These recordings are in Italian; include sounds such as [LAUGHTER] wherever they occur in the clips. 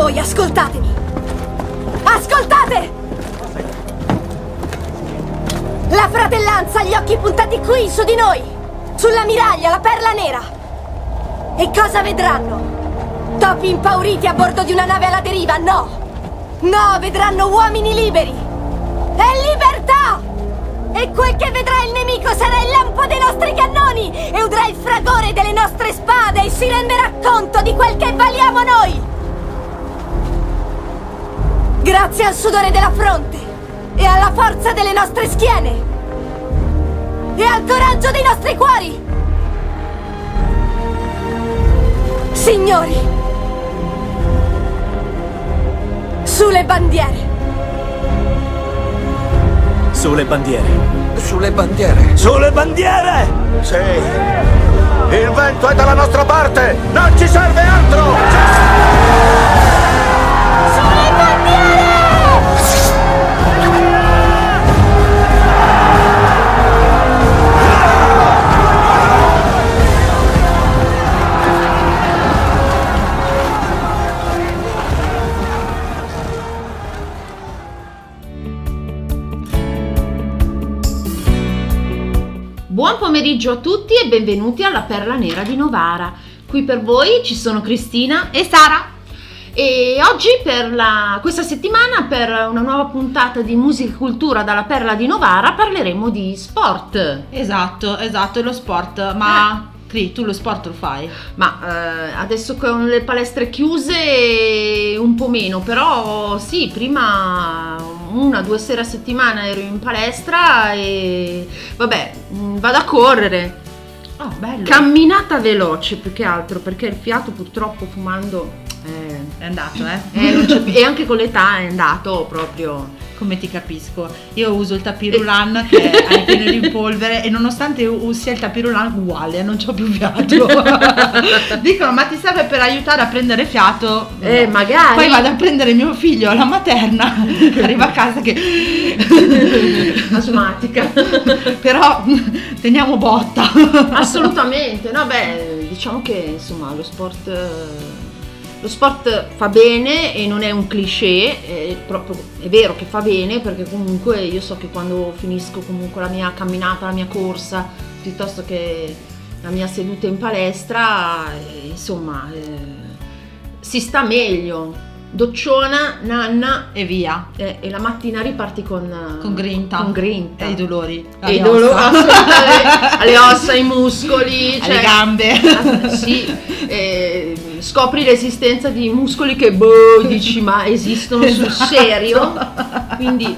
Voi ascoltatemi! Ascoltate! La fratellanza ha gli occhi puntati qui, su di noi! Sulla miraglia, la perla nera! E cosa vedranno? Topi impauriti a bordo di una nave alla deriva? No! No, vedranno uomini liberi! E libertà! E quel che vedrà il nemico sarà il lampo dei nostri cannoni! E udrà il fragore delle nostre spade e si renderà conto di quel che valiamo noi! Grazie al sudore della fronte e alla forza delle nostre schiene e al coraggio dei nostri cuori! Signori, sulle bandiere! Sulle bandiere. Sulle bandiere. Sulle bandiere! Sì. Il vento è dalla nostra parte! Non ci serve altro! Sulle pomeriggio a tutti e benvenuti alla Perla Nera di Novara. Qui per voi ci sono Cristina e Sara. E oggi per la- questa settimana per una nuova puntata di musica e cultura dalla Perla di Novara parleremo di sport. Esatto, esatto, lo sport, ma Cri, tu lo sport lo fai? Ma eh, adesso con le palestre chiuse un po' meno, però sì, prima una, due sere a settimana ero in palestra e vabbè, mh, vado a correre. Oh, bello. Camminata veloce più che altro, perché il fiato purtroppo fumando eh, è andato, eh? eh, più- e anche con l'età è andato proprio. Come ti capisco. Io uso il tapirulan che [LAUGHS] è pieno di polvere e nonostante usi il tapirulan uguale, non c'ho più fiato. [LAUGHS] Dicono, ma ti serve per aiutare a prendere fiato? Eh, No. magari. Poi vado a prendere mio figlio alla materna, arriva a casa che... [LAUGHS] Asmatica. Però teniamo botta. Assolutamente, no beh, diciamo che insomma lo sport, eh, lo sport fa bene e non è un cliché, è, proprio, è vero che fa bene perché comunque io so che quando finisco comunque la mia camminata, la mia corsa, piuttosto che la mia seduta in palestra, eh, insomma, eh, si sta meglio. Docciona, nanna E via. eh, e la mattina riparti con, Con grinta. Con grinta. E i dolori. E alle i dolori, alle [LAUGHS] ossa, ai muscoli, alle cioè, gambe. ah, sì, eh, scopri l'esistenza di muscoli che boh, dici ma esistono sul Esatto. serio? Quindi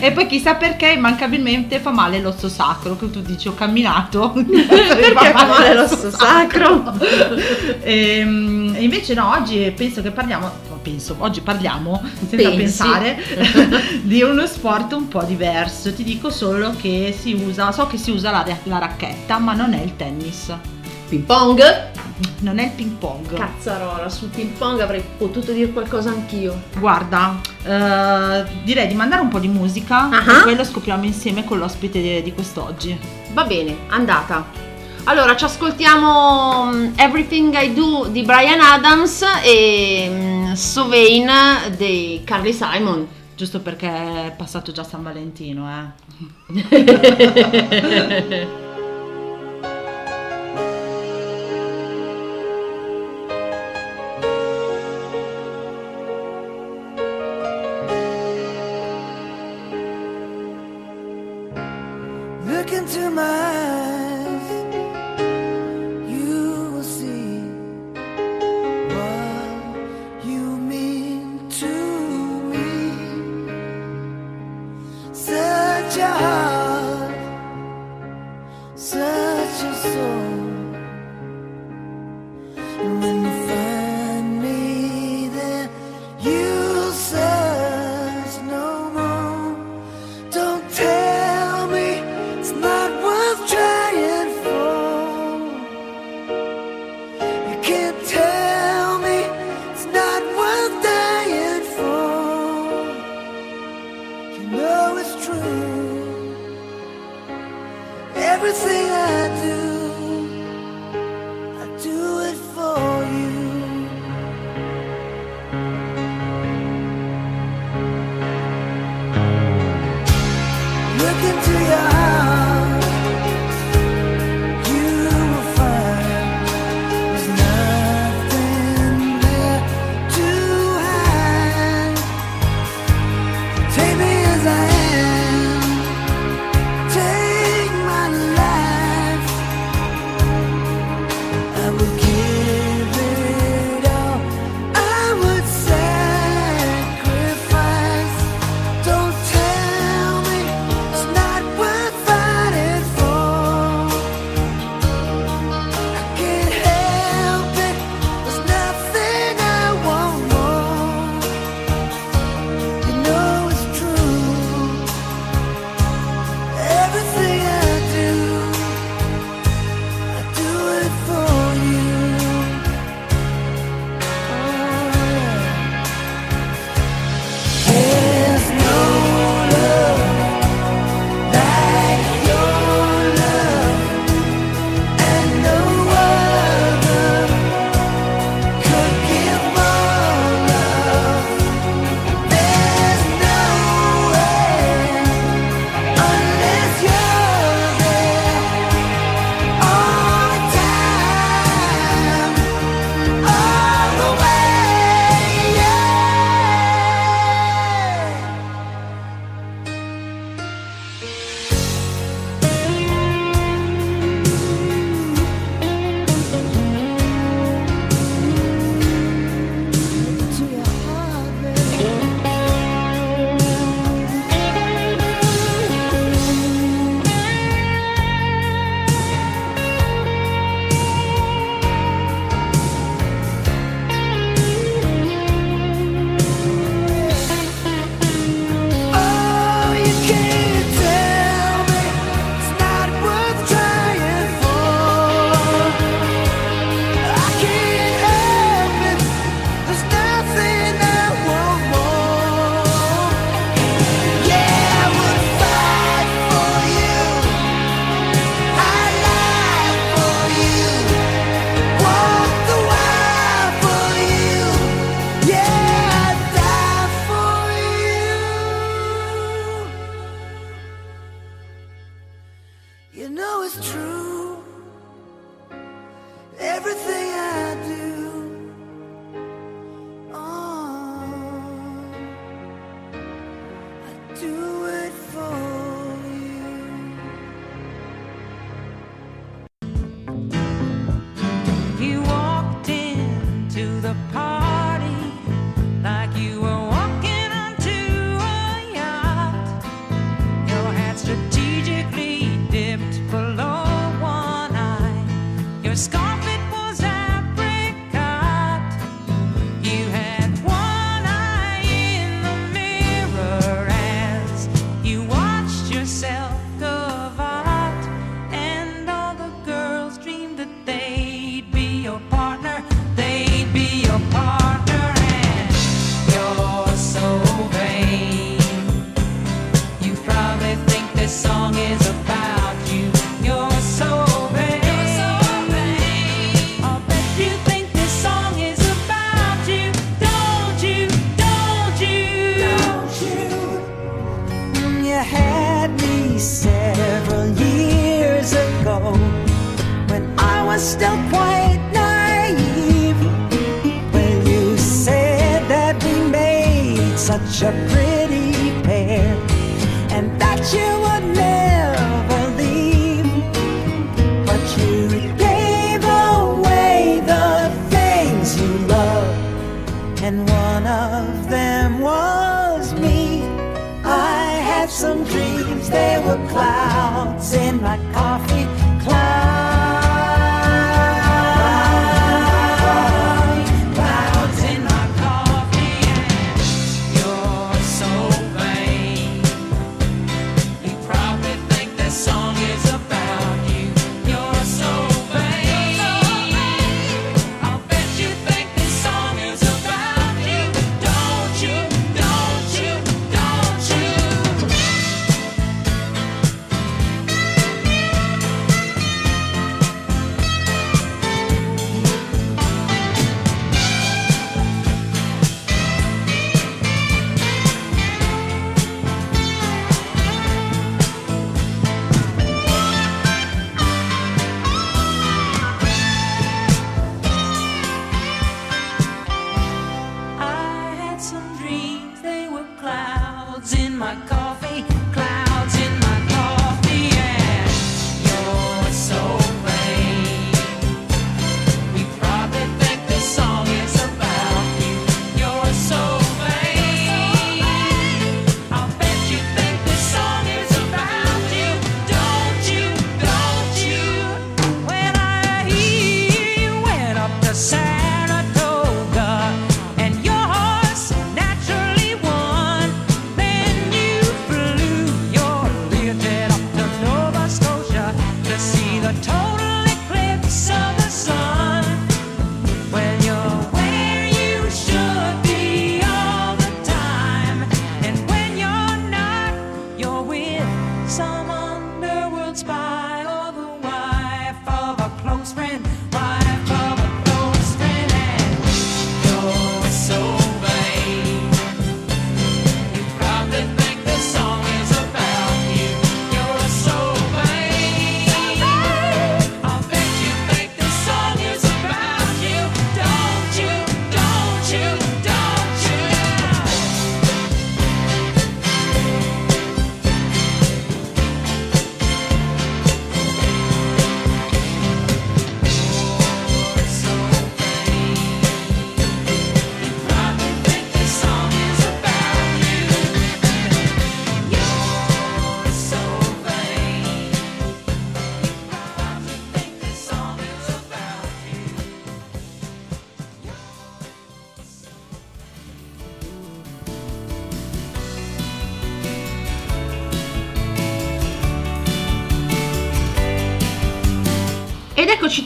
e poi chissà perché immancabilmente fa male l'osso sacro, che tu dici ho camminato. [LAUGHS] perché fa male l'osso sacro? [LAUGHS] Ehm, E, invece no, oggi penso che parliamo, penso, oggi parliamo, senza Pensi. pensare, [LAUGHS] di uno sport un po' diverso. Ti dico solo che si usa, so che si usa la, la racchetta, ma non è il tennis, Ping pong? Non è il ping pong. Cazzarola, sul ping pong avrei potuto dire qualcosa anch'io. Guarda, eh, direi di mandare un po' di musica Ah. e poi lo scopriamo insieme con l'ospite di, quest'oggi. Va bene, andata. Allora, ci ascoltiamo mm, Everything I Do di Brian Adams e mm, So Vain di Carly Simon. Giusto perché è passato già San Valentino, eh. [LAUGHS]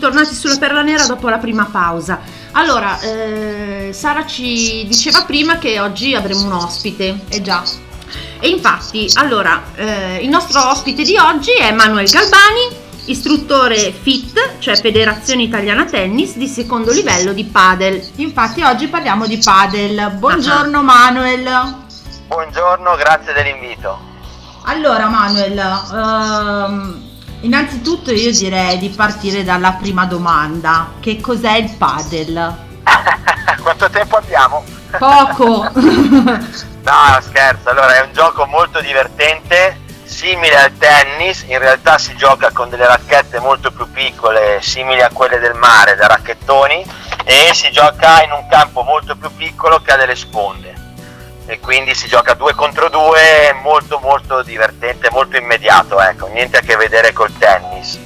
tornati sulla Perla Nera dopo la prima pausa. Allora, eh, Sara ci diceva prima che oggi avremo un ospite, eh già. E infatti, allora, eh, il nostro ospite di oggi è Manuel Galbani, istruttore FIT, cioè Federazione Italiana Tennis di secondo livello di padel. Infatti oggi parliamo di padel. Buongiorno ah. Manuel. Buongiorno, grazie dell'invito. Allora Manuel, ehm, Innanzitutto io direi di partire dalla prima domanda. Che cos'è il padel? [LAUGHS] Quanto tempo abbiamo? Poco! [LAUGHS] no, scherzo, allora è un gioco molto divertente, simile al tennis, in realtà si gioca con delle racchette molto più piccole, simili a quelle del mare, da racchettoni, e si gioca in un campo molto più piccolo che ha delle sponde e quindi si gioca due contro due, molto molto divertente, molto immediato, ecco, niente a che vedere col tennis.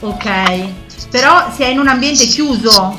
Ok, però si è in un ambiente chiuso.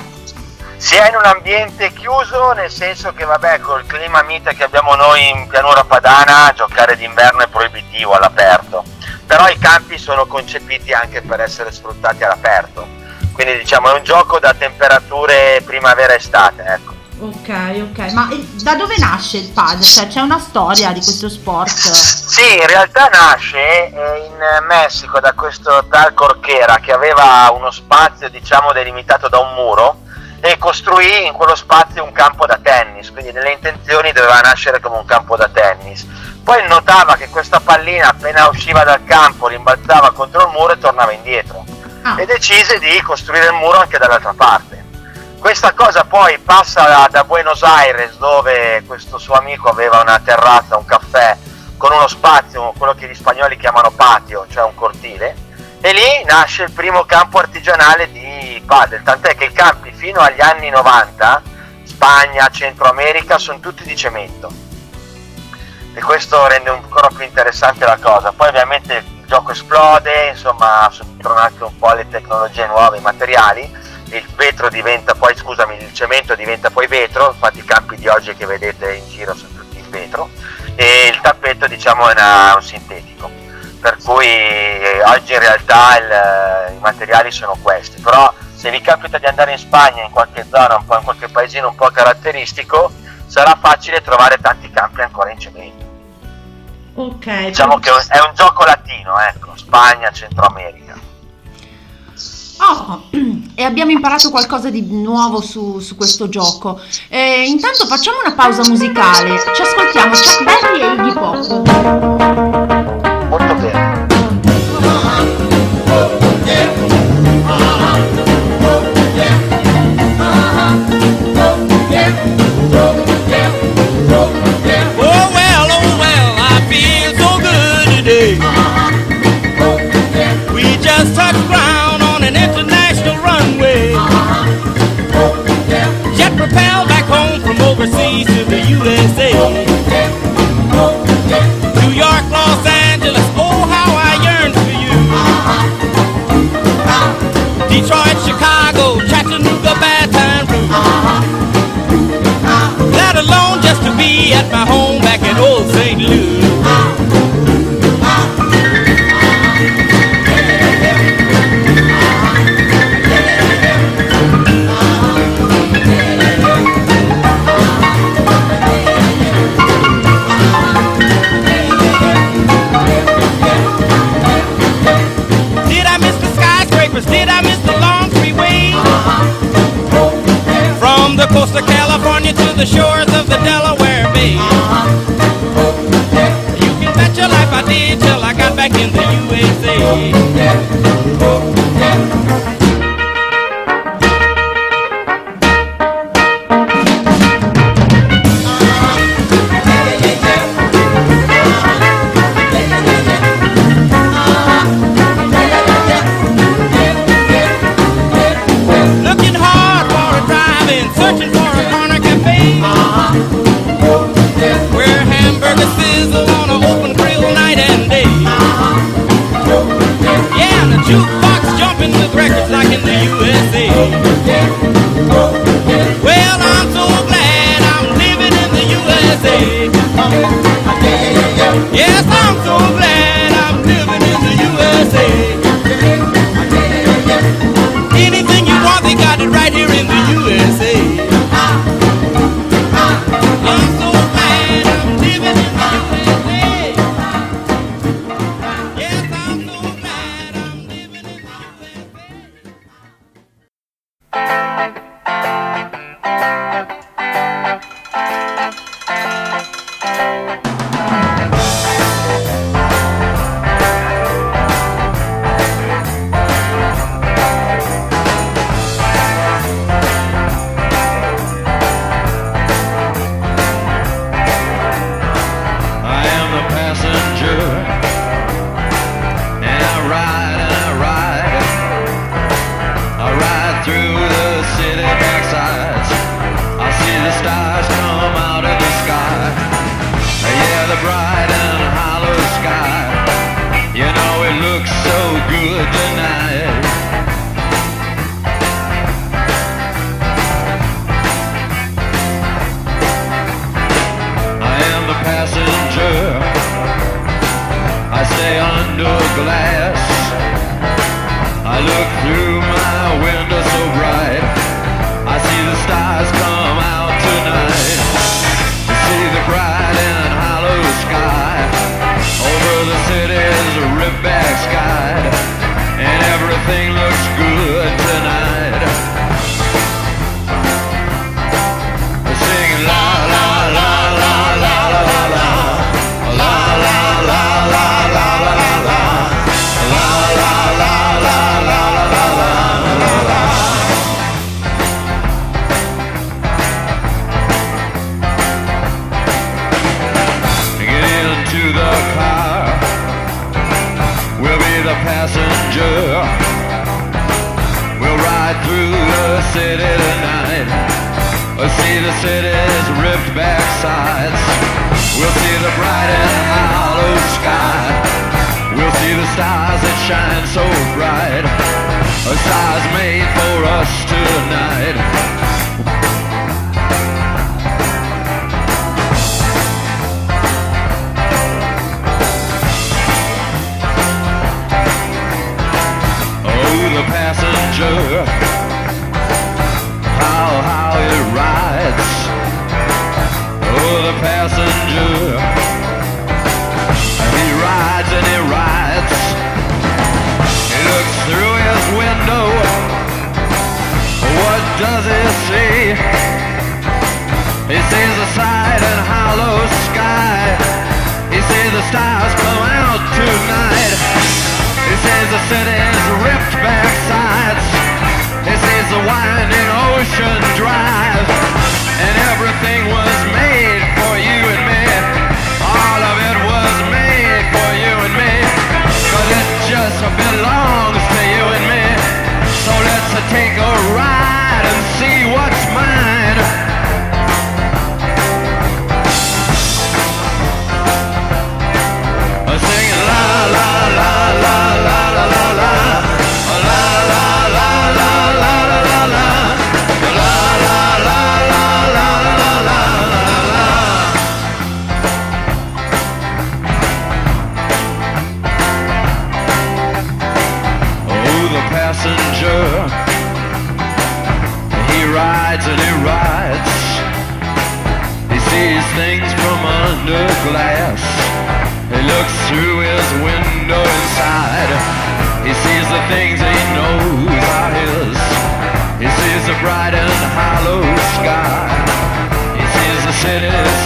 sia in un ambiente chiuso, nel senso che vabbè col clima mite che abbiamo noi in pianura padana, giocare d'inverno è proibitivo all'aperto, però i campi sono concepiti anche per essere sfruttati all'aperto, quindi diciamo è un gioco da temperature primavera-estate, ecco. Ok, ok, ma eh, da dove nasce il padel? Cioè c'è una storia di questo sport? Sì, in realtà nasce eh, in Messico da questo tal Corchera che aveva uno spazio diciamo delimitato da un muro e costruì in quello spazio un campo da tennis, quindi nelle intenzioni doveva nascere come un campo da tennis. Poi notava che questa pallina appena usciva dal campo rimbalzava contro il muro e tornava indietro Ah, e decise di costruire il muro anche dall'altra parte. Questa cosa poi passa da, da Buenos Aires dove questo suo amico aveva una terrazza, un caffè con uno spazio, quello che gli spagnoli chiamano patio, cioè un cortile, e lì nasce il primo campo artigianale di padel, tant'è che i campi fino agli anni 90, Spagna, Centro America, sono tutti di cemento. E questo rende ancora più interessante la cosa. Poi ovviamente il gioco esplode, insomma, sono anche un po' le tecnologie nuove, i materiali, il vetro diventa poi, scusami, il cemento diventa poi vetro, infatti i campi di oggi che vedete in giro sono tutti in vetro, e il tappeto diciamo è una- un sintetico. Per cui eh, oggi in realtà il- i materiali sono questi, però se vi capita di andare in Spagna, in qualche zona, un po' in qualche paesino un po' caratteristico, sarà facile trovare tanti campi ancora in cemento. ok. Diciamo che è un gioco latino, ecco, Spagna, Centro America. Oh, [CLEARS THROAT] E abbiamo imparato qualcosa di nuovo su, su questo gioco. Eh, intanto facciamo una pausa musicale. Ci ascoltiamo Chuck Berry e Iggy Pop. Molto bene. Overseas to the USA. New York, Los Angeles, oh how I yearn for you. Detroit, Chicago, Chattanooga, Baton Rouge. Let alone just to be at my home coast of California to the shores of the Delaware Bay. You can bet your life I did till I got back in the USA.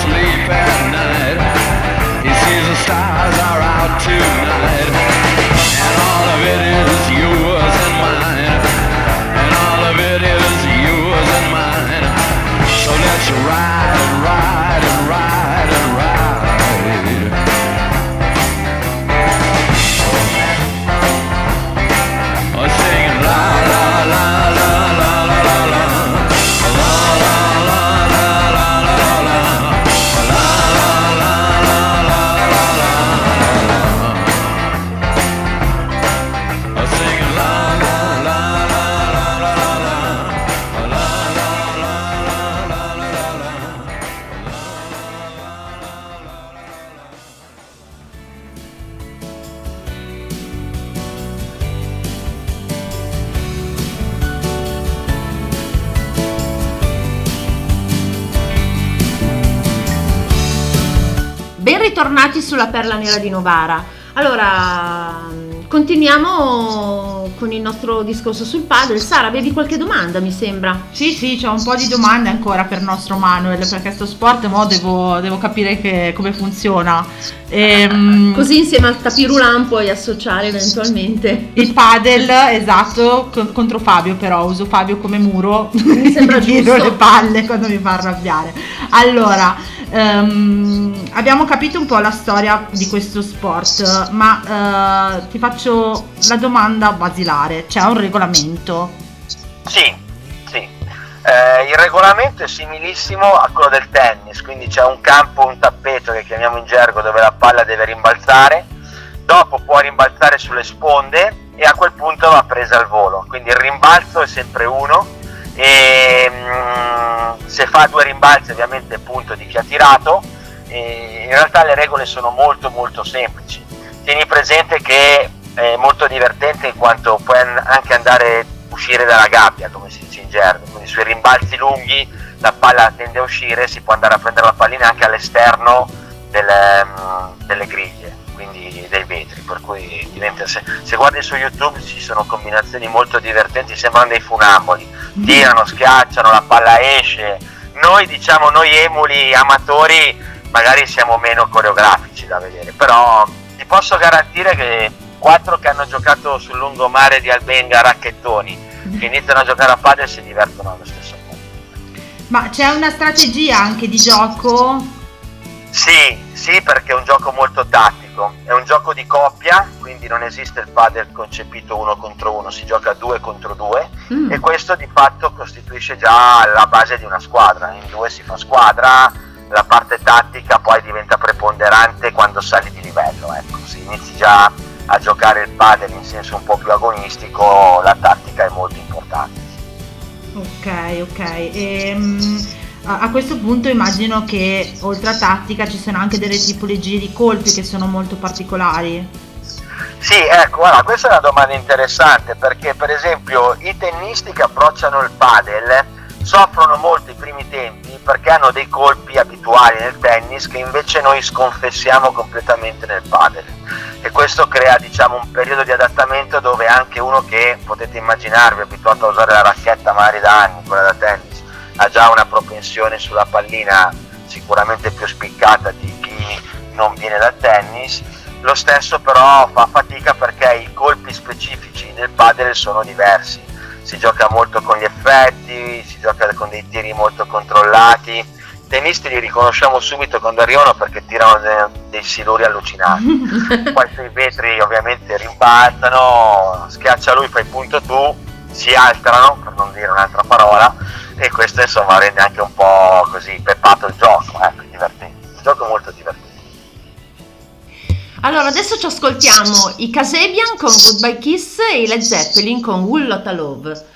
Sleep at night. He sees the stars are out tonight. Sulla Perla Nera di Novara. Allora, continuiamo con il nostro discorso sul padre. Sara, avevi qualche domanda, mi sembra. Sì, sì, c'ho un po' di domande ancora per il nostro Manuel, perché sto sport mo devo, devo capire che- come funziona. Ehm, [LAUGHS] Così insieme al tapirulan puoi associare eventualmente. Il padel, esatto, co- contro Fabio però, uso Fabio come muro, Mi sembra [LAUGHS] gli giro giusto. le palle quando mi fa arrabbiare. Allora, ehm, abbiamo capito un po' la storia di questo sport, ma eh, ti faccio la domanda basilare, c'è un regolamento? Sì, sì. Eh, il regolamento è similissimo a quello del tennis, quindi c'è un campo, un tappeto che chiamiamo in gergo dove la palla deve rimbalzare, dopo può rimbalzare sulle sponde e a quel punto va presa al volo, quindi il rimbalzo è sempre uno e mm, se fa due rimbalzi ovviamente punto di chi ha tirato. In realtà le regole sono molto molto semplici. Tieni presente che è molto divertente in quanto puoi an- anche andare uscire dalla gabbia, come si dice in gergo, quindi sui rimbalzi lunghi la palla tende a uscire, si può andare a prendere la pallina anche all'esterno delle, mm, delle griglie, quindi dei vetri, per cui diventa, se, se guardi su YouTube ci sono combinazioni molto divertenti, sembrano dei funamboli, tirano, schiacciano, la palla esce, noi diciamo noi emuli amatori magari siamo meno coreografici da vedere, però ti posso garantire che quattro che hanno giocato sul lungomare di Albenga racchettoni che iniziano a giocare a padel si divertono allo stesso modo. Ma c'è una strategia anche di gioco? Sì, sì, perché è un gioco molto tattico. Agonistico, è un gioco di coppia, quindi non esiste il padel concepito uno contro uno, si gioca due contro due Mm. e questo di fatto costituisce già la base di una squadra, in due si fa squadra, la parte tattica poi diventa preponderante quando sali di livello, ecco, se inizi già a giocare il padel in senso un po' più agonistico, la tattica è molto importante. Ok, ok. Ehm, a, questo punto immagino che oltre a tattica ci siano anche delle tipologie di colpi che sono molto particolari. Sì, ecco, guarda, questa è una domanda interessante perché per esempio i tennisti che approcciano il padel soffrono molto i primi tempi perché hanno dei colpi abituali nel tennis che invece noi sconfessiamo completamente nel padel e questo crea diciamo un periodo di adattamento dove anche uno che potete immaginarvi è abituato a usare la racchetta magari da anni, quella da tennis, ha già una propensione sulla pallina sicuramente più spiccata di chi non viene dal tennis lo stesso però fa fatica perché i colpi specifici nel padel sono diversi. Si gioca molto con gli effetti, si gioca con dei tiri molto controllati. I tennisti li riconosciamo subito quando arrivano perché tirano de- dei siluri allucinanti. Poi sui vetri ovviamente rimbalzano, schiaccia lui, fai punto tu, si alterano, per non dire un'altra parola, e questo insomma rende anche un po' così peppato il gioco, ecco, divertente. Un gioco molto divertente. Allora, adesso ci ascoltiamo i Casabian con Goodbye Kiss e i Led Zeppelin con Wool Lotta Love.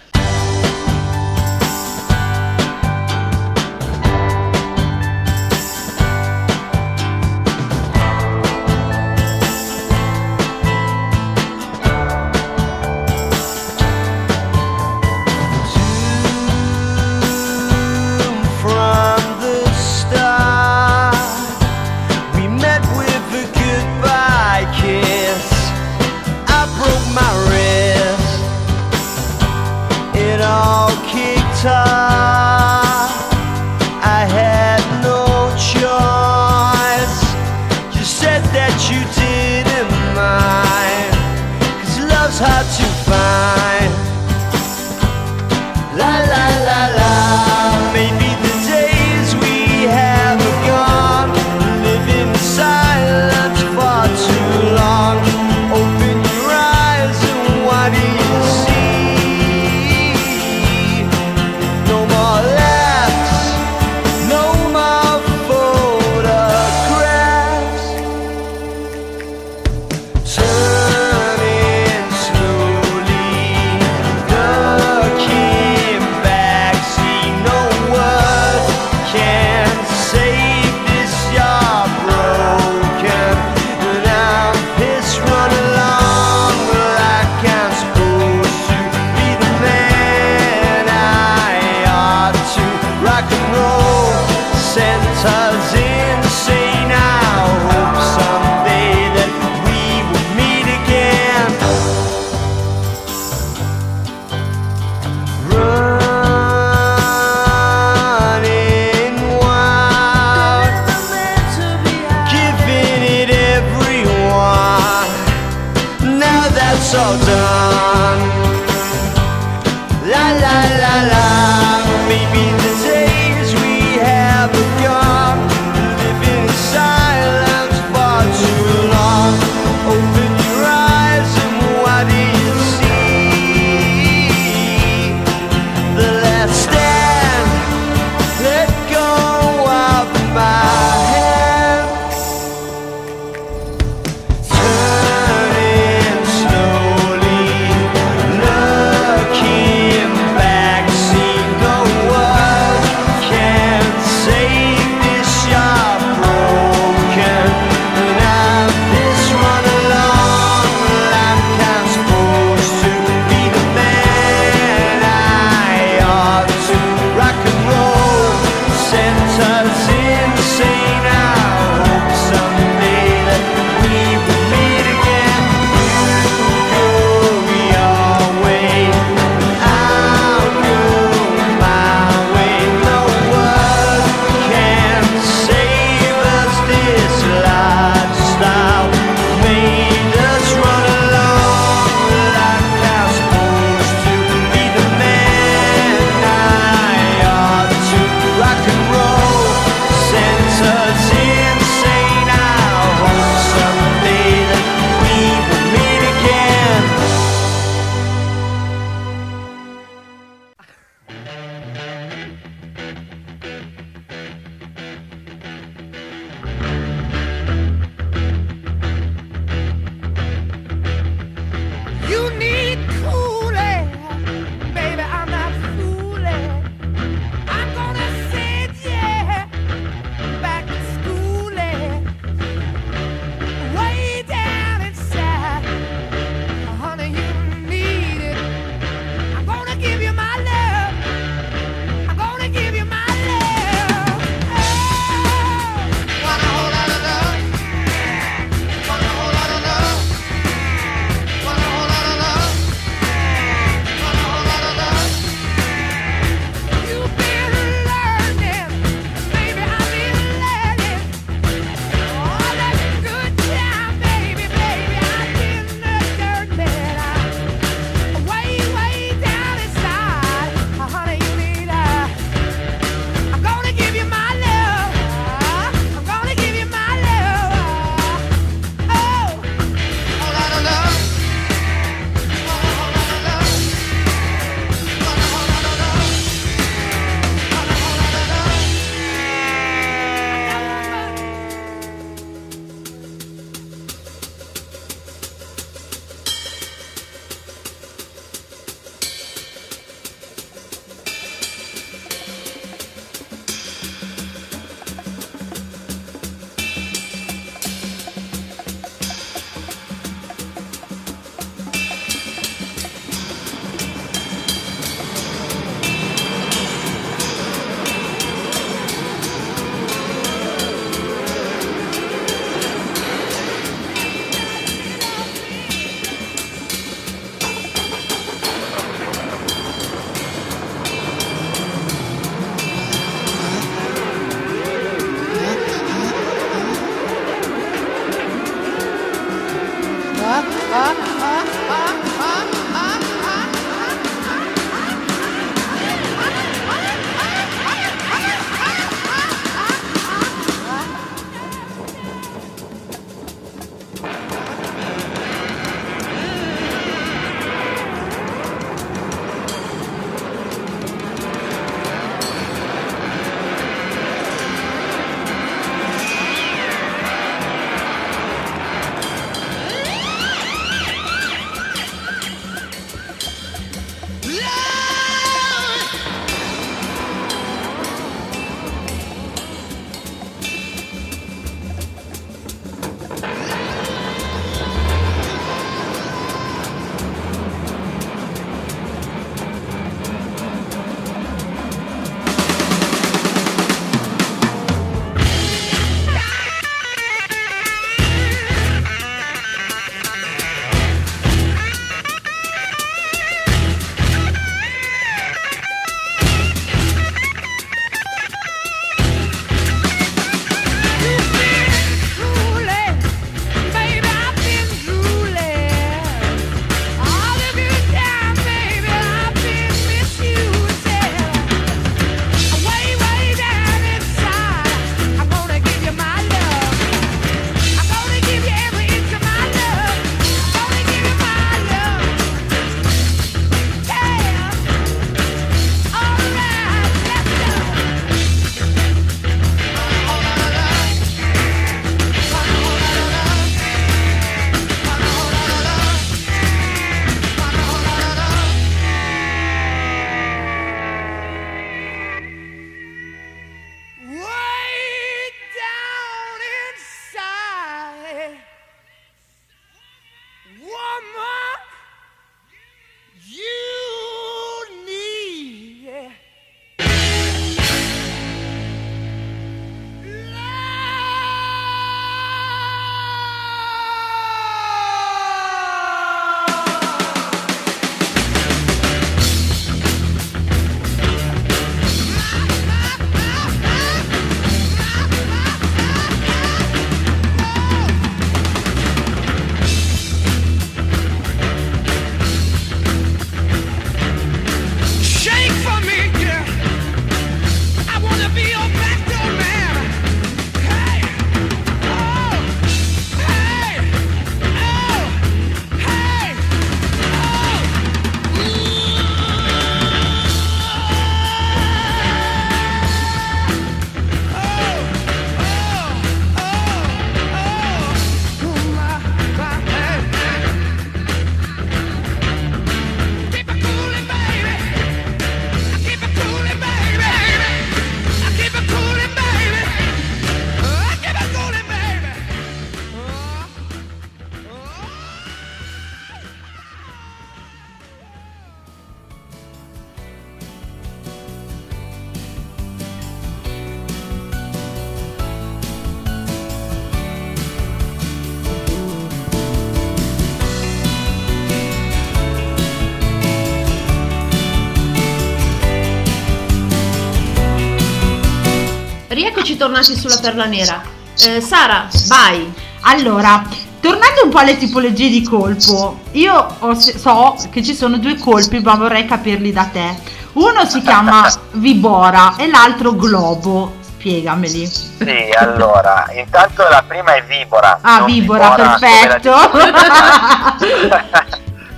Rieccoci tornati sulla perla nera. Eh, Sara, vai. Allora, tornando un po' alle tipologie di colpo, io ho- so che ci sono due colpi, ma vorrei capirli da te. Uno si chiama [LAUGHS] Vibora e l'altro Globo. Spiegameli. Sì, allora, intanto la prima è Vibora. Ah, Vibora, la perfetto. [LAUGHS]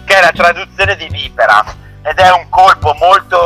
che è la traduzione di vipera ed è un colpo molto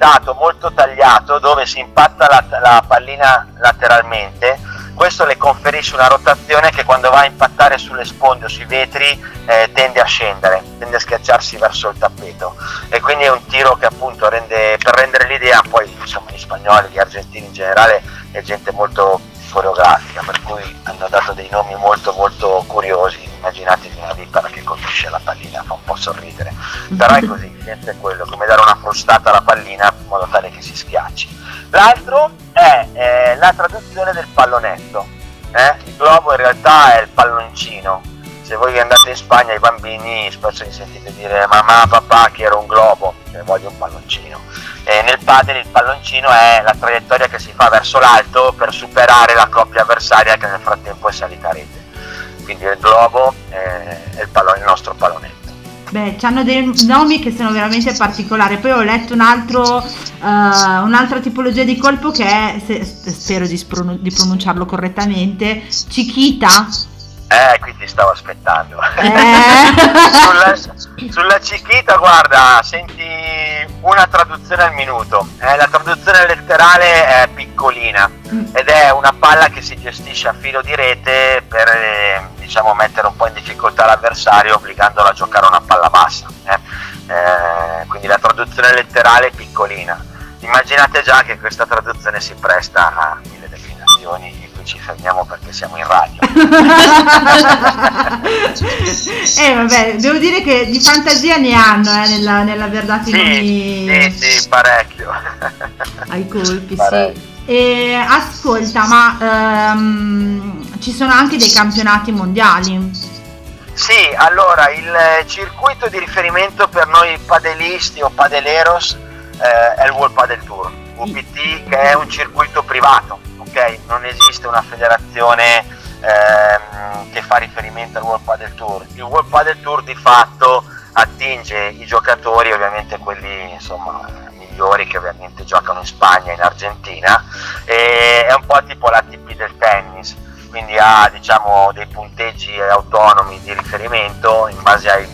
liftato, molto tagliato dove si impatta la, la pallina lateralmente. Questo le conferisce una rotazione che quando va a impattare sulle sponde o sui vetri eh, tende a scendere, tende a schiacciarsi verso il tappeto e quindi è un tiro che appunto rende, per rendere l'idea, poi insomma gli spagnoli, gli argentini in generale è gente molto coreografica, per cui hanno dato dei nomi molto molto curiosi, immaginatevi una vipera che colpisce la pallina, fa un po' sorridere, però è così, il senso è quello, come dare una frustata alla pallina in modo tale che si schiacci. L'altro è eh, la traduzione del pallonetto, eh? il globo in realtà è il palloncino, se voi andate in Spagna i bambini spesso li sentite dire mamma, papà, che era un globo, e voglio un palloncino. E nel padel il palloncino è la traiettoria che si fa verso l'alto per superare la coppia avversaria che nel frattempo è salita a rete. Quindi il globo è il, pallo- il nostro pallonetto. Beh, hanno dei nomi che sono veramente particolari. Poi ho letto un altro, eh, un'altra tipologia di colpo che è, se- spero di, spron- di pronunciarlo correttamente, Chiquita. Eh, qui ti stavo aspettando. Eh. [LAUGHS] sulla, sulla Chiquita, guarda, senti una traduzione al minuto. Eh, la traduzione letterale è piccolina ed è una palla che si gestisce a filo di rete per eh, diciamo, mettere un po' in difficoltà l'avversario obbligandolo a giocare una palla bassa. eh. Eh, quindi la traduzione letterale è piccolina. Immaginate già che questa traduzione si presta a mille declinazioni e qui ci fermiamo perché siamo in radio. [LAUGHS] [LAUGHS] eh vabbè, devo dire che di fantasia ne hanno eh, nella, nell'aver dato i nomi Sì, sì, parecchio. ai colpi, Parecchio. sì. E ascolta, ma ehm, ci sono anche dei campionati mondiali. Sì, allora il circuito di riferimento per noi padelisti o padeleros eh, è il World Padel Tour, UPT che è un circuito privato, ok? Non esiste una federazione ehm, che fa riferimento al World Padel Tour. Il World Padel Tour di fatto attinge i giocatori, ovviamente quelli insomma migliori che ovviamente giocano in Spagna e in Argentina, e è un po' tipo l'ATP del tennis quindi ha diciamo, dei punteggi autonomi di riferimento in base ai,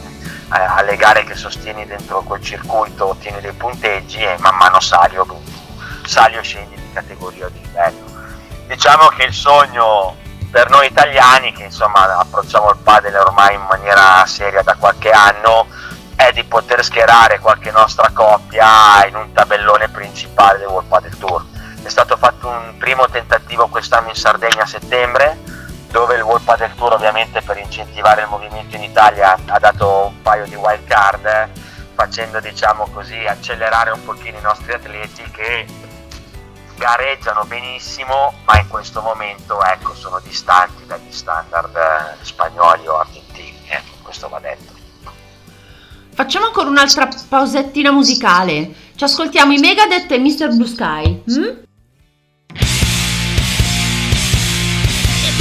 a- alle gare che sostieni dentro quel circuito ottieni dei punteggi e man mano sali o, sali o scendi di categoria o di livello. Diciamo che il sogno per noi italiani che insomma approcciamo il padel ormai in maniera seria da qualche anno è di poter schierare qualche nostra coppia in un tabellone principale del World Padel Tour. È stato fatto un primo tentativo quest'anno in Sardegna a settembre, dove il World Padel Tour ovviamente per incentivare il movimento in Italia ha dato un paio di wild card, eh, facendo diciamo così accelerare un pochino i nostri atleti che gareggiano benissimo, ma in questo momento ecco, sono distanti dagli standard eh, spagnoli o argentini, ecco, questo va detto. Facciamo ancora un'altra pausettina musicale. Ci ascoltiamo i Megadeth e Mr. Blue Sky. mm? If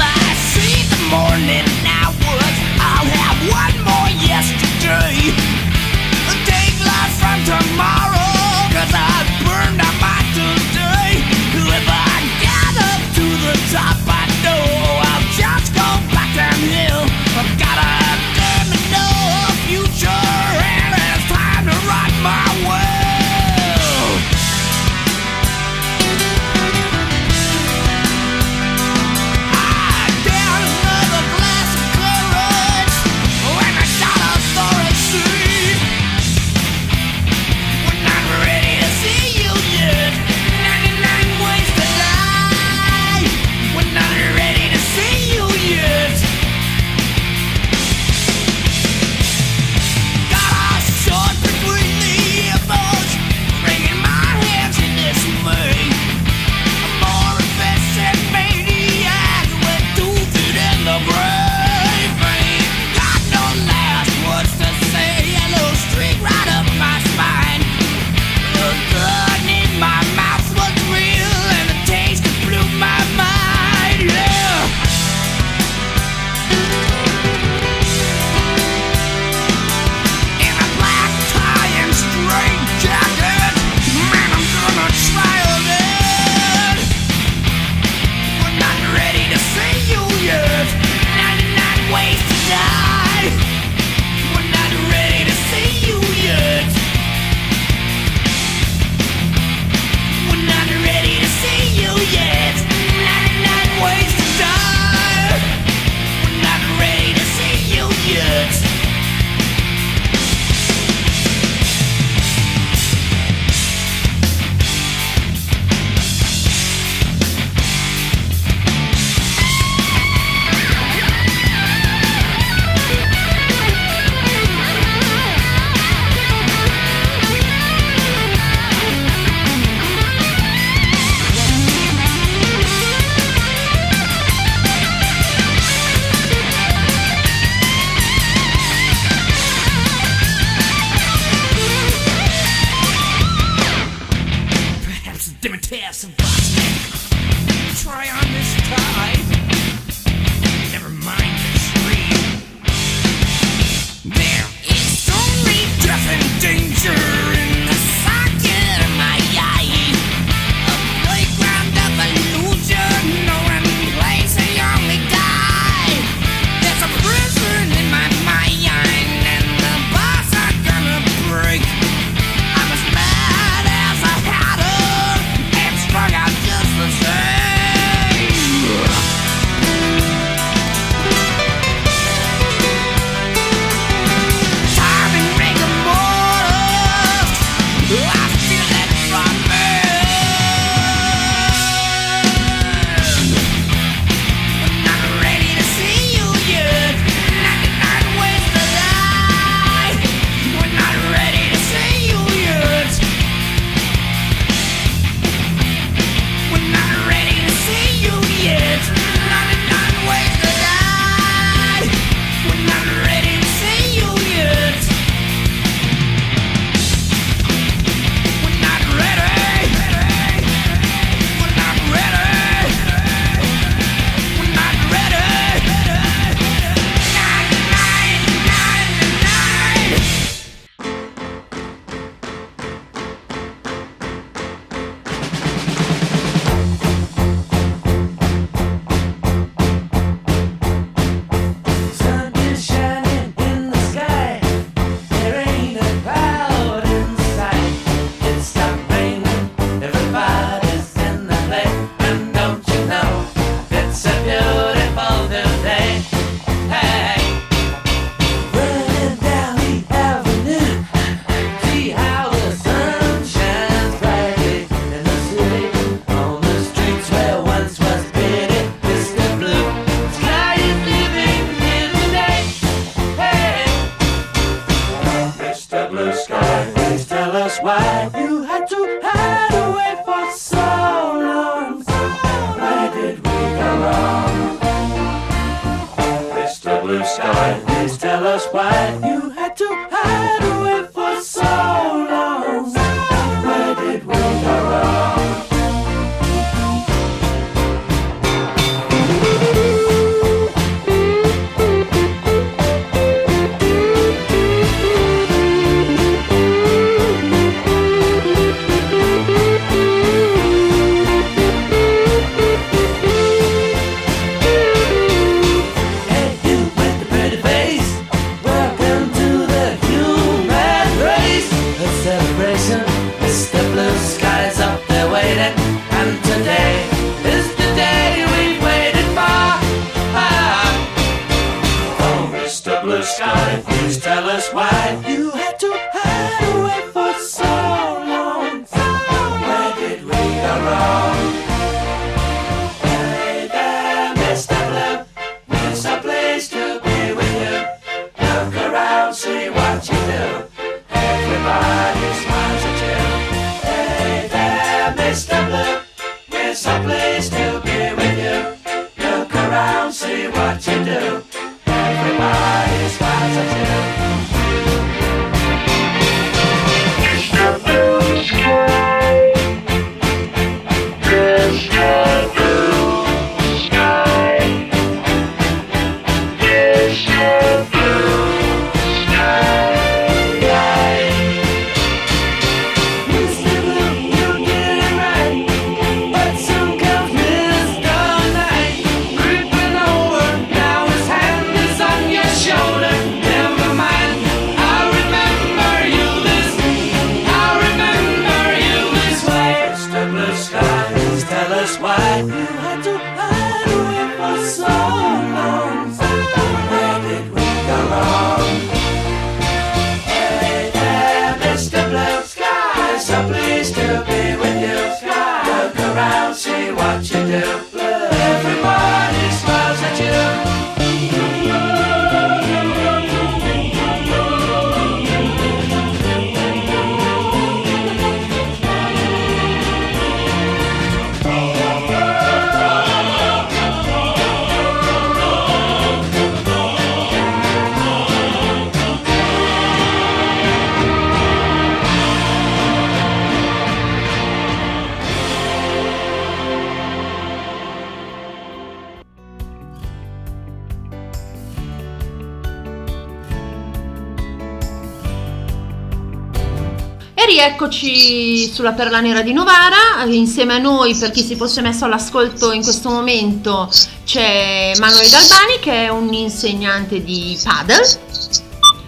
sulla Perla Nera di Novara, insieme a noi, per chi si fosse messo all'ascolto in questo momento, c'è Manuel Galbani che è un insegnante di paddle.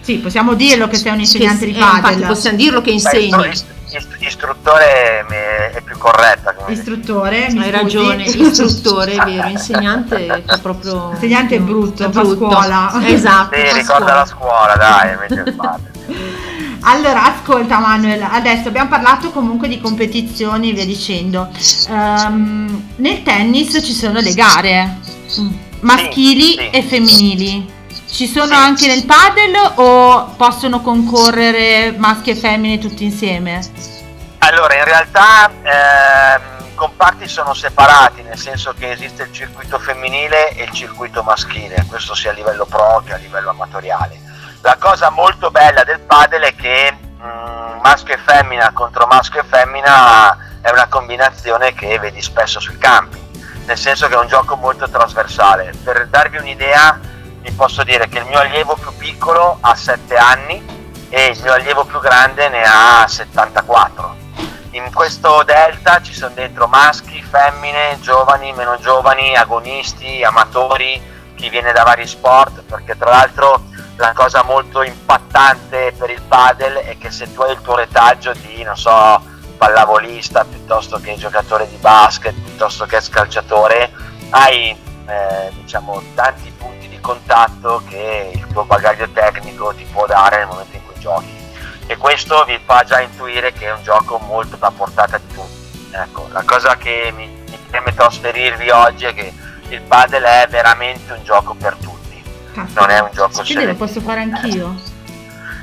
Sì, possiamo dirlo che sei un insegnante Che- di eh, infatti padel. possiamo dirlo che insegni. istru- ist- istruttore è più corretta. Istruttore, mi Hai ragione, [LAUGHS] istruttore, è vero, insegnante fa proprio... Insegnante è brutto, fa brutto. scuola. Esatto, Sì, fa ricorda scuola. la scuola, dai, invece il padre. Allora, ascolta Manuel, adesso abbiamo parlato comunque di competizioni e via dicendo. Ehm, nel tennis ci sono le gare Mm. maschili sì. e femminili. Ci sono Sì. anche nel padel o possono concorrere maschi e femmine tutti insieme? Allora, in realtà ehm, i comparti sono separati, nel senso che esiste il circuito femminile e il circuito maschile, questo sia a livello pro che a livello amatoriale. La cosa molto bella del padel è che mm, maschio e femmina contro maschio e femmina è una combinazione che vedi spesso sui campi, nel senso che è un gioco molto trasversale. Per darvi un'idea, vi posso dire che il mio allievo più piccolo ha 7 anni e il mio allievo più grande ne ha 74. In questo delta ci sono dentro maschi, femmine, giovani, meno giovani, agonisti, amatori, chi viene da vari sport, perché tra l'altro la cosa molto impattante per il padel è che se tu hai il tuo retaggio di, non so, pallavolista, piuttosto che giocatore di basket, piuttosto che scalciatore, hai eh, diciamo tanti punti di contatto che il tuo bagaglio tecnico ti può dare nel momento in cui giochi e questo vi fa già intuire che è un gioco molto da portata di tutti. Ecco, la cosa che mi, mi preme trasferirvi oggi è che il padel è veramente un gioco per tutti, non è un gioco Quindi lo posso fare anch'io?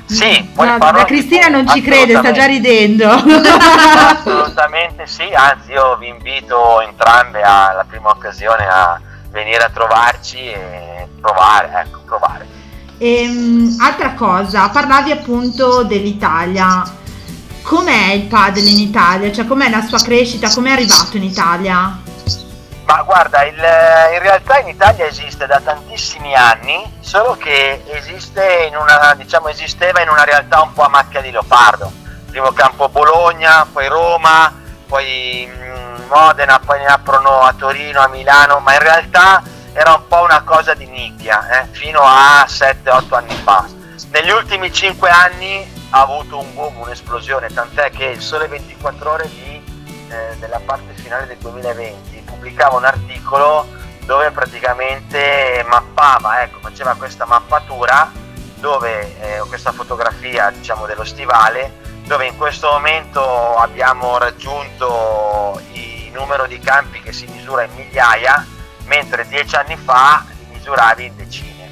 Sì, poi La, farò la Cristina non ci crede, sta già ridendo. Assolutamente sì, anzi io vi invito entrambe alla prima occasione a venire a trovarci e provare, ecco, provare. Ehm, altra cosa, parlavi appunto dell'Italia. Com'è il padel in Italia? Cioè com'è la sua crescita? Com'è arrivato in Italia? Ma guarda, il- in realtà in Italia esiste da tantissimi anni, solo che in una, diciamo, esisteva in una realtà un po' a macchia di leopardo. Primo campo Bologna, poi Roma, poi mm, Modena, poi ne aprono a Torino, a Milano, ma in realtà era un po' una cosa di nicchia, eh, fino a 7-8 anni fa. Negli ultimi 5 anni ha avuto un boom, un'esplosione, tant'è che il Sole 24 Ore di eh, della parte finale del 2020 pubblicava un articolo dove praticamente mappava, ecco, faceva questa mappatura dove eh, questa fotografia diciamo dello stivale dove in questo momento abbiamo raggiunto il numero di campi che si misura in migliaia mentre dieci anni fa li misuravi in decine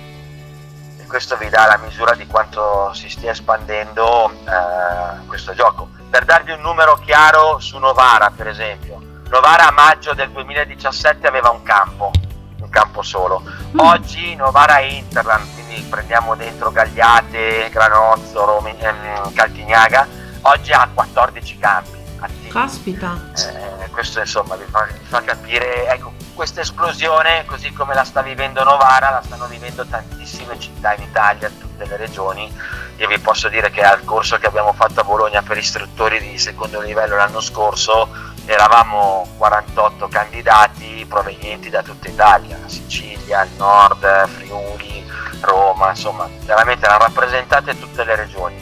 e questo vi dà la misura di quanto si stia espandendo eh, questo gioco. Per darvi un numero chiaro su Novara, per esempio, Novara a maggio del 2017 aveva un campo, un campo solo. Oggi Novara e Interland, quindi prendiamo dentro Gagliate, Granozzo, Rome- ehm, Caltignaga, oggi ha 14 campi attivi. Caspita. Eh, questo insomma vi fa, vi fa capire, ecco, questa esplosione, così come la sta vivendo Novara, la stanno vivendo tantissime città in Italia, tutte le regioni. Io vi posso dire che al corso che abbiamo fatto a Bologna per istruttori di secondo livello l'anno scorso eravamo 48 candidati provenienti da tutta Italia, Sicilia, il nord, Friuli, Roma, insomma, veramente erano rappresentate tutte le regioni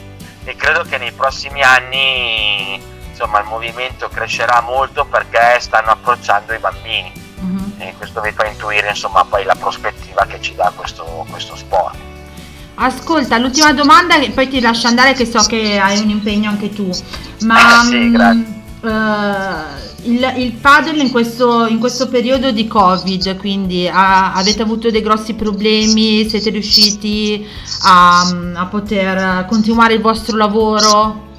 e credo che nei prossimi anni insomma il movimento crescerà molto perché stanno approcciando i bambini Mhm. e questo vi fa intuire insomma poi la prospettiva che ci dà questo, questo sport. Ascolta, l'ultima domanda e poi ti lascio andare che so che hai un impegno anche tu. Ma Eh, sì, mm, grazie. Eh, il, il padel in questo, in questo periodo di Covid, quindi ha- avete avuto dei grossi problemi? Siete riusciti a, a poter continuare il vostro lavoro?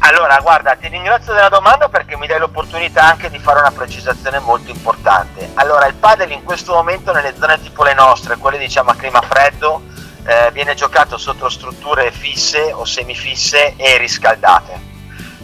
Allora, guarda, ti ringrazio della domanda perché mi dai l'opportunità anche di fare una precisazione molto importante. Allora, il padel in questo momento nelle zone tipo le nostre, quelle diciamo a clima freddo, eh, viene giocato sotto strutture fisse o semifisse e riscaldate.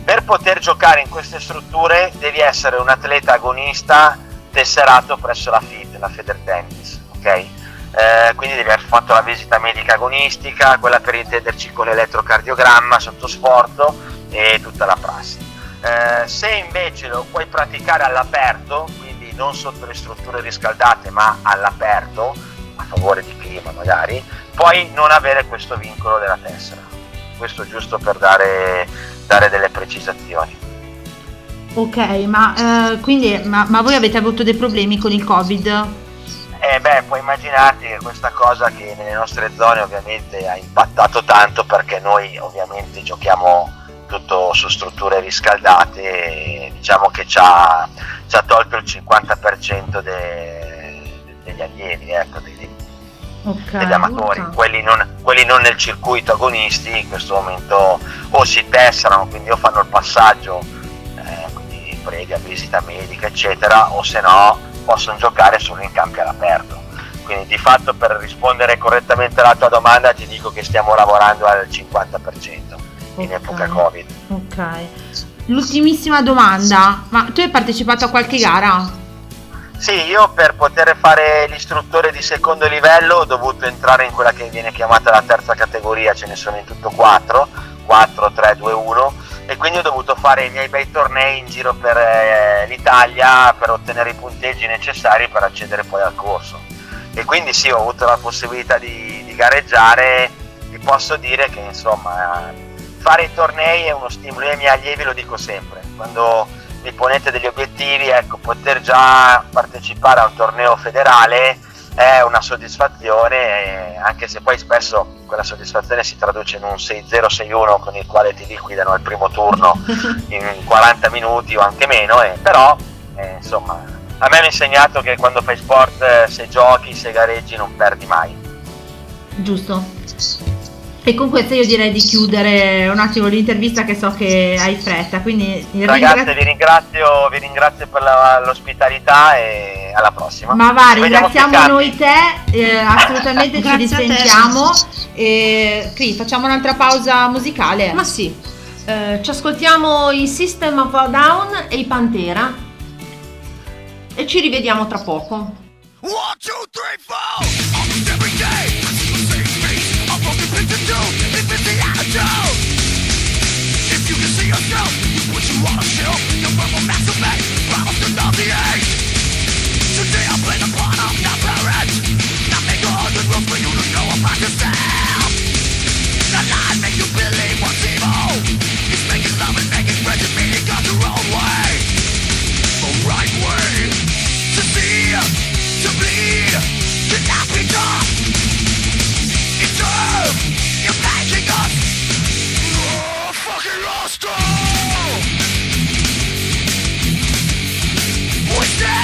Per poter giocare in queste strutture devi essere un atleta agonista tesserato presso la FIT, la Feder Tennis, ok? Eh, quindi devi aver fatto la visita medica agonistica, quella per intenderci con l'elettrocardiogramma sotto sforzo e tutta la prassi. Eh, se invece lo puoi praticare all'aperto, quindi non sotto le strutture riscaldate ma all'aperto, a favore di clima magari, puoi non avere questo vincolo della tessera. Questo giusto per dare, dare delle precisazioni. Ok, ma eh, quindi ma, ma voi avete avuto dei problemi con il Covid? Eh beh, puoi immaginarti che questa cosa che nelle nostre zone ovviamente ha impattato tanto perché noi ovviamente giochiamo tutto su strutture riscaldate e diciamo che ci ha, ci ha tolto il 50% de- degli allievi, ecco, dei- Ok. degli amatori, quelli non, quelli non nel circuito agonisti in questo momento o si tesserano, quindi o fanno il passaggio, eh, quindi previa visita medica eccetera, o se no possono giocare solo in campi all'aperto. Quindi di fatto per rispondere correttamente alla tua domanda ti dico che stiamo lavorando al 50% in epoca Covid. Ok. L'ultimissima domanda, ma tu hai partecipato a qualche gara? Sì, io per poter fare l'istruttore di secondo livello ho dovuto entrare in quella che viene chiamata la terza categoria, ce ne sono in tutto 4, 4, 3, 2, 1 e quindi ho dovuto fare i miei bei tornei in giro per eh, l'Italia per ottenere i punteggi necessari per accedere poi al corso. E quindi sì, ho avuto la possibilità di, di gareggiare, vi posso dire che insomma fare i tornei è uno stimolo, io ai miei allievi lo dico sempre, quando vi ponete degli obiettivi, ecco, poter già partecipare a un torneo federale è una soddisfazione, anche se poi spesso quella soddisfazione si traduce in un 6-0-6-1 con il quale ti liquidano al primo turno [LAUGHS] in 40 minuti o anche meno, eh, però eh, insomma a me mi ha insegnato che quando fai sport, eh, se giochi, se gareggi non perdi mai. Giusto. E con questo io direi di chiudere un attimo l'intervista che so che hai fretta, quindi Ragazze ringra- vi ringrazio, vi ringrazio per la- l'ospitalità e alla prossima. Ma va, ringraziamo noi te, eh, assolutamente ci risentiamo e qui facciamo un'altra pausa musicale. Ma sì, eh, ci ascoltiamo i System of a Down e i Pantera e ci rivediamo tra poco. One, two, three, four. A broken Monster! What's?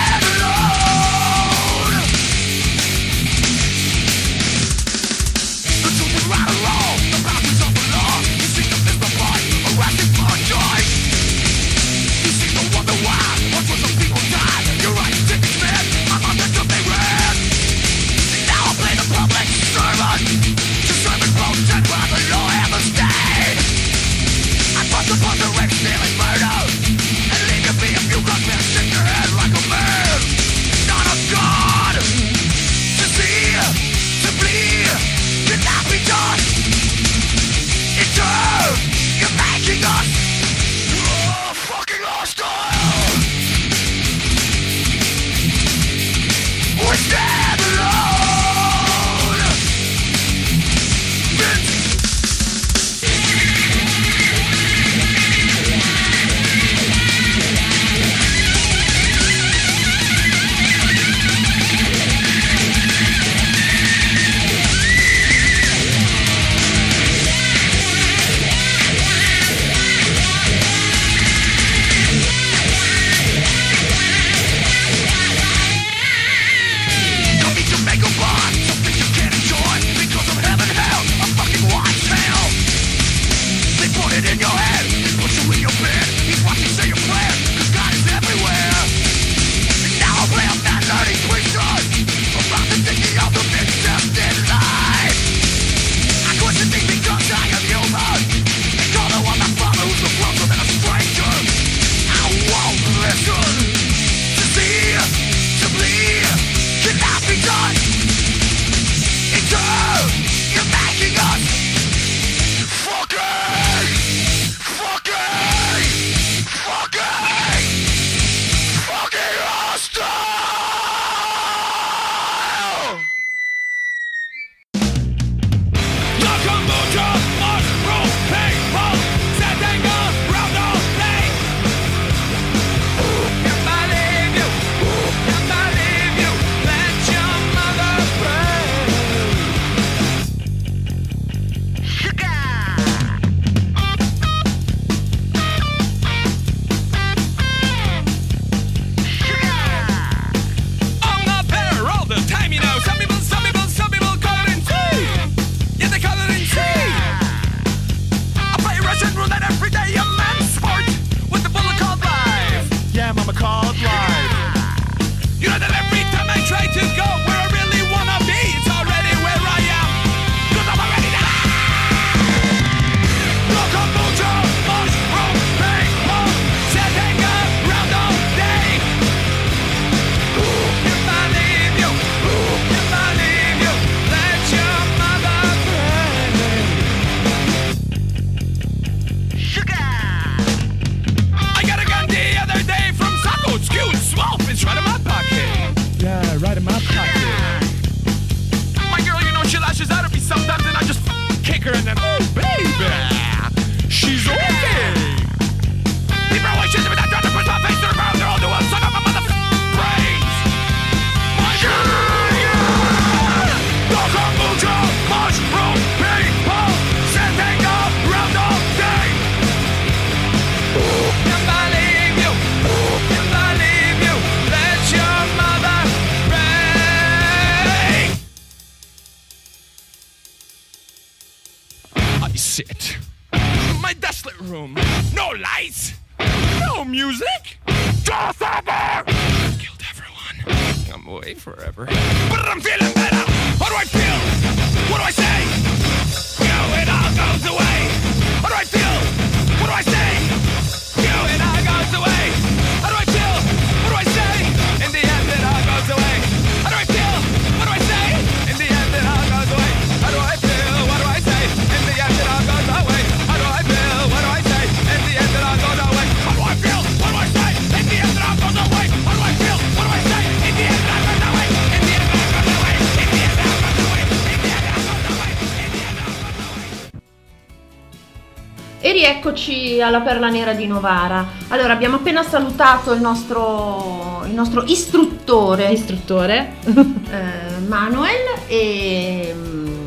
E rieccoci alla Perla Nera di Novara. Allora, abbiamo appena salutato il nostro, il nostro istruttore, Istruttore. eh, Manuel, e... mm,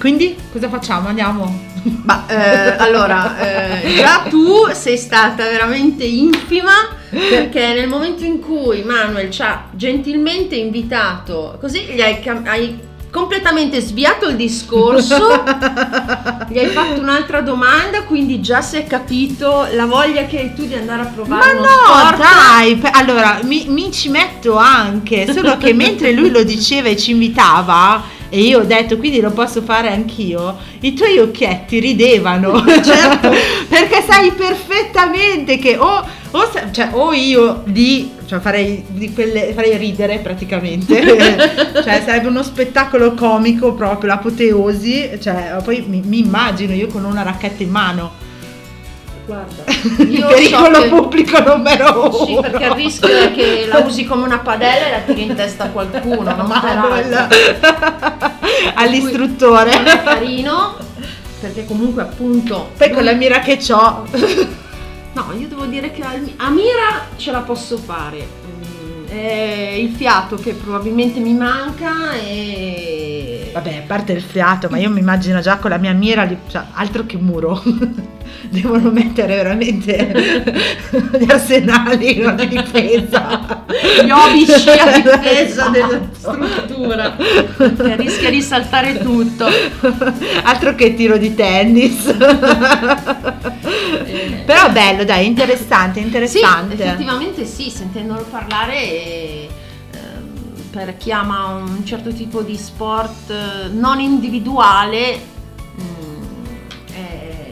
Quindi cosa facciamo? Andiamo. Ma eh, allora, eh, già tu sei stata veramente infima perché nel momento in cui Manuel ci ha gentilmente invitato, così gli hai, hai completamente sviato il discorso, [LAUGHS] gli hai fatto un'altra domanda, quindi già si è capito la voglia che hai tu di andare a provare Ma no, sport. dai, allora mi, mi ci metto anche, solo che mentre lui lo diceva e ci invitava e io ho detto quindi lo posso fare anch'io, i tuoi occhietti ridevano, certo, [LAUGHS] perché sai perfettamente che o, o, sa- cioè, o io di, cioè farei, di quelle, farei ridere praticamente, [LAUGHS] cioè sarebbe uno spettacolo comico proprio, l'apoteosi, cioè poi mi, mi immagino io con una racchetta in mano. Guarda, [LAUGHS] Il io pericolo so che- pubblico numero uno. Sì, perché il rischio è che la usi come una padella e la tiri in testa a qualcuno, non peraltro. [LAUGHS] all'istruttore. È carino, perché comunque appunto... Poi con la mira che ho. No, io devo dire che a mira ce la posso fare. Mm, È il fiato che probabilmente mi manca e... Vabbè, a parte il fiato, ma io mi immagino già con la mia mira, cioè, altro che muro. [LAUGHS] [LAUGHS] Devono mettere veramente gli arsenali no, di difesa. Gli obici a [LAUGHS] difesa della struttura che rischia di saltare tutto. Altro che tiro di tennis. Però bello, dai, interessante, Sì, interessante. effettivamente sì, sentendolo parlare, eh, per chi ama un certo tipo di sport eh, non individuale, mm,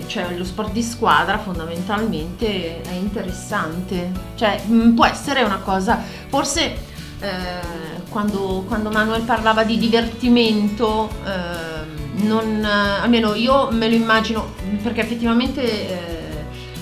cioè lo sport di squadra fondamentalmente è interessante, cioè mm, può essere una cosa, forse eh, quando, quando Manuel parlava di divertimento, ehm, non, eh, almeno io me lo immagino, perché effettivamente... eh,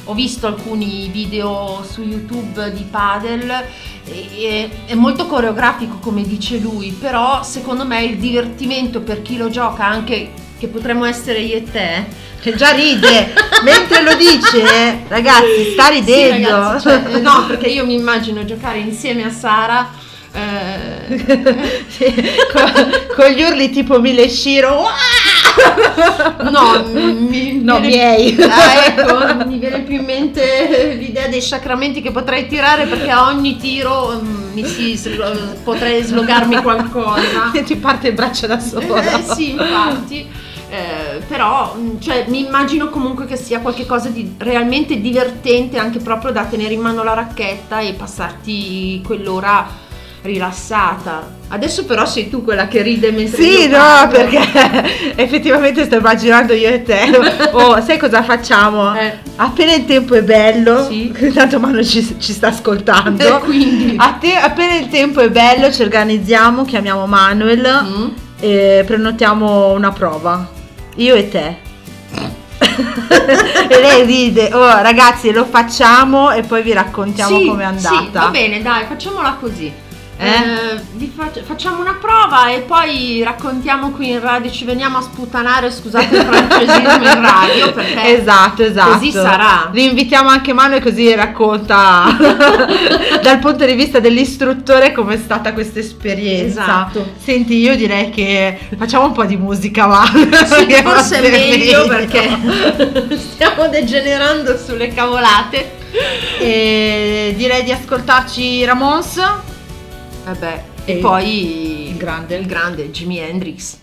ho visto alcuni video su YouTube di padel e- è molto coreografico come dice lui, però secondo me il divertimento per chi lo gioca anche che potremmo essere io e te. Che già ride, [LAUGHS] mentre lo dice, ragazzi, sta Sì, ridendo. ragazzi, cioè, [LAUGHS] no, perché io mi immagino giocare insieme a Sara eh, [LAUGHS] Sì, con, con gli urli tipo Mile Shiro. no, mi, No, viene- miei. Ah, ecco, mi viene più in mente l'idea dei sacramenti che potrei tirare perché a ogni tiro mm, mi si potrei slogarmi qualcosa. Ti parte il braccio da solo. Eh, sì, infatti. Eh, però mh, cioè, mi immagino comunque che sia qualcosa di realmente divertente anche proprio da tenere in mano la racchetta e passarti quell'ora rilassata. Adesso però sei tu quella che ride mentre Sì, no, parlo. perché [LAUGHS] effettivamente sto immaginando io e te. [LAUGHS] Oh, sai cosa facciamo? Eh. Appena il tempo è bello, Sì. [LAUGHS] tanto Manu ci, ci sta ascoltando. E quindi? Te- appena il tempo è bello, ci organizziamo, chiamiamo Manuel Mm? e prenotiamo una prova. Io e te. e lei ride, oh ragazzi lo facciamo e poi vi raccontiamo Sì, com'è andata. Sì, va bene, dai, facciamola così. Eh? Eh, fac- facciamo una prova e poi raccontiamo qui in radio, ci veniamo a sputanare, scusate il [LAUGHS] francesismo in radio, perché Esatto, esatto. così sarà. Rinvitiamo anche Manuel così racconta [LAUGHS] dal punto di vista dell'istruttore com'è stata questa esperienza. Esatto. Senti, io direi che facciamo un po' di musica, va. Sì, [LAUGHS] forse è va meglio perché stiamo degenerando sulle cavolate. E direi di ascoltarci Ramons. Vabbè, E e poi il grande. il grande Jimi Hendrix.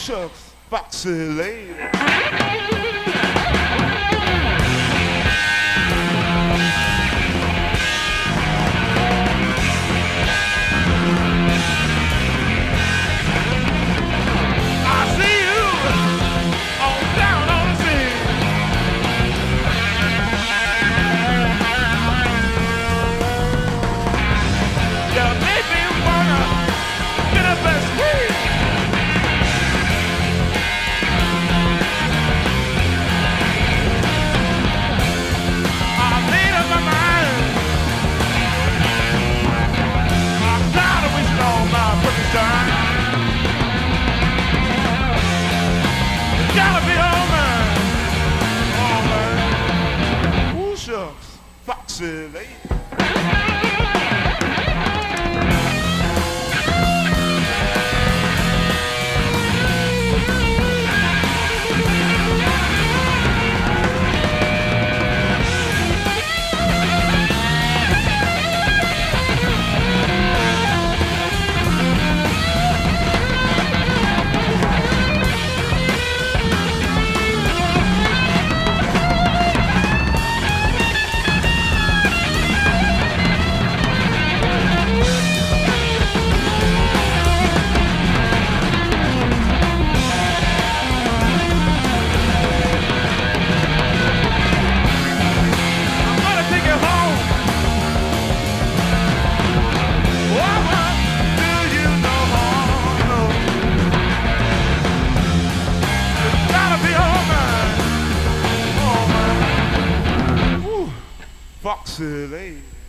Shucks, foxy lady. Time. today.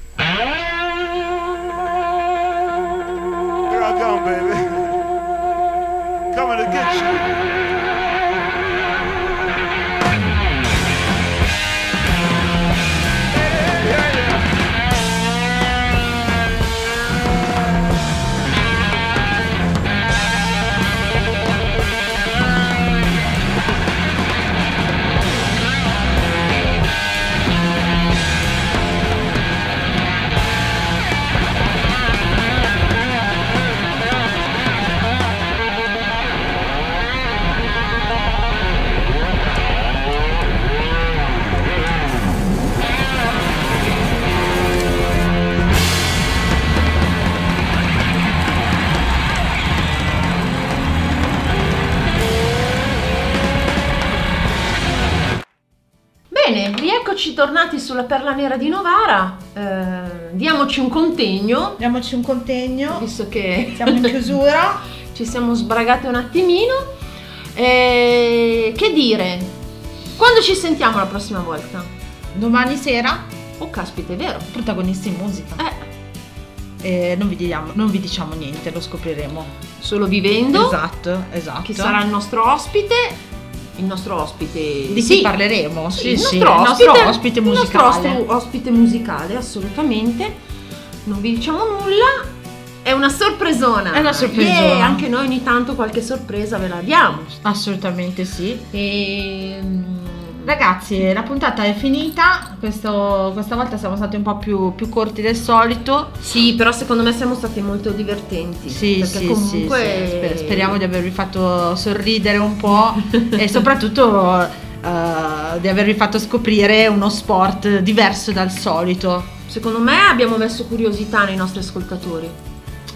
Sulla perla nera di Novara. Eh, diamoci un contegno, Diamoci un contegno. visto che Siamo in chiusura. [LAUGHS] ci siamo sbragate un attimino. Eh, che dire? Quando ci sentiamo la prossima volta? Domani sera, Oh, caspita, è vero. protagonisti in musica. Eh, E non vi, diciamo, non vi diciamo niente, lo scopriremo. solo vivendo. Esatto, esatto. Chi sarà il nostro ospite? Il nostro ospite. Di sì, chi parleremo? Sì, Sì, il sì, nostro il ospite, nostro ospite il nostro musicale. ostro- ospite musicale, assolutamente. Non vi diciamo nulla. È una sorpresona. È una sorpresona. Yeah, anche noi ogni tanto qualche sorpresa ve la diamo. Assolutamente sì. E Ragazzi, la puntata è finita. Questo- questa volta siamo stati un po' più, più corti del solito. Sì, però secondo me siamo stati molto divertenti. Sì, perché sì, comunque sì, sì. Sper- speriamo di avervi fatto sorridere un po' [LAUGHS] e soprattutto eh, di avervi fatto scoprire uno sport diverso dal solito. Secondo me abbiamo messo curiosità nei nostri ascoltatori.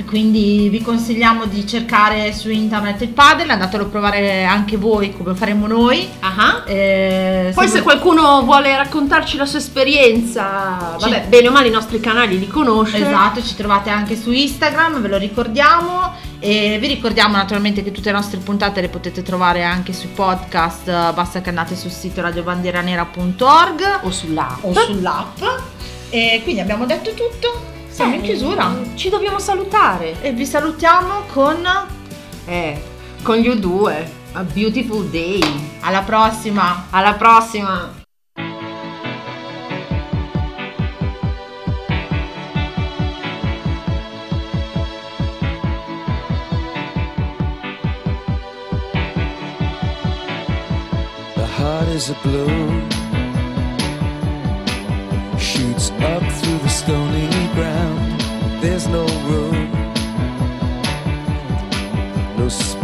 Quindi vi consigliamo di cercare su internet il padel, andatelo a provare anche voi come faremo noi. Ah. Eh, Poi se vo- qualcuno vuole raccontarci la sua esperienza, Ci- vabbè, bene o male i nostri canali li conosce. Esatto, ci trovate anche su Instagram, ve lo ricordiamo e vi ricordiamo naturalmente che tutte le nostre puntate le potete trovare anche sui podcast, basta che andate sul sito radiobandieranera.org O sull'app. o sull'app. E quindi abbiamo detto tutto. Siamo eh, in chiusura. Ci dobbiamo salutare. E vi salutiamo con. Eh, con gli U2. A beautiful day. Alla prossima. Alla prossima. is a blue shoots up through the stony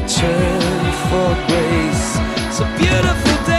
return for grace. It's a beautiful day.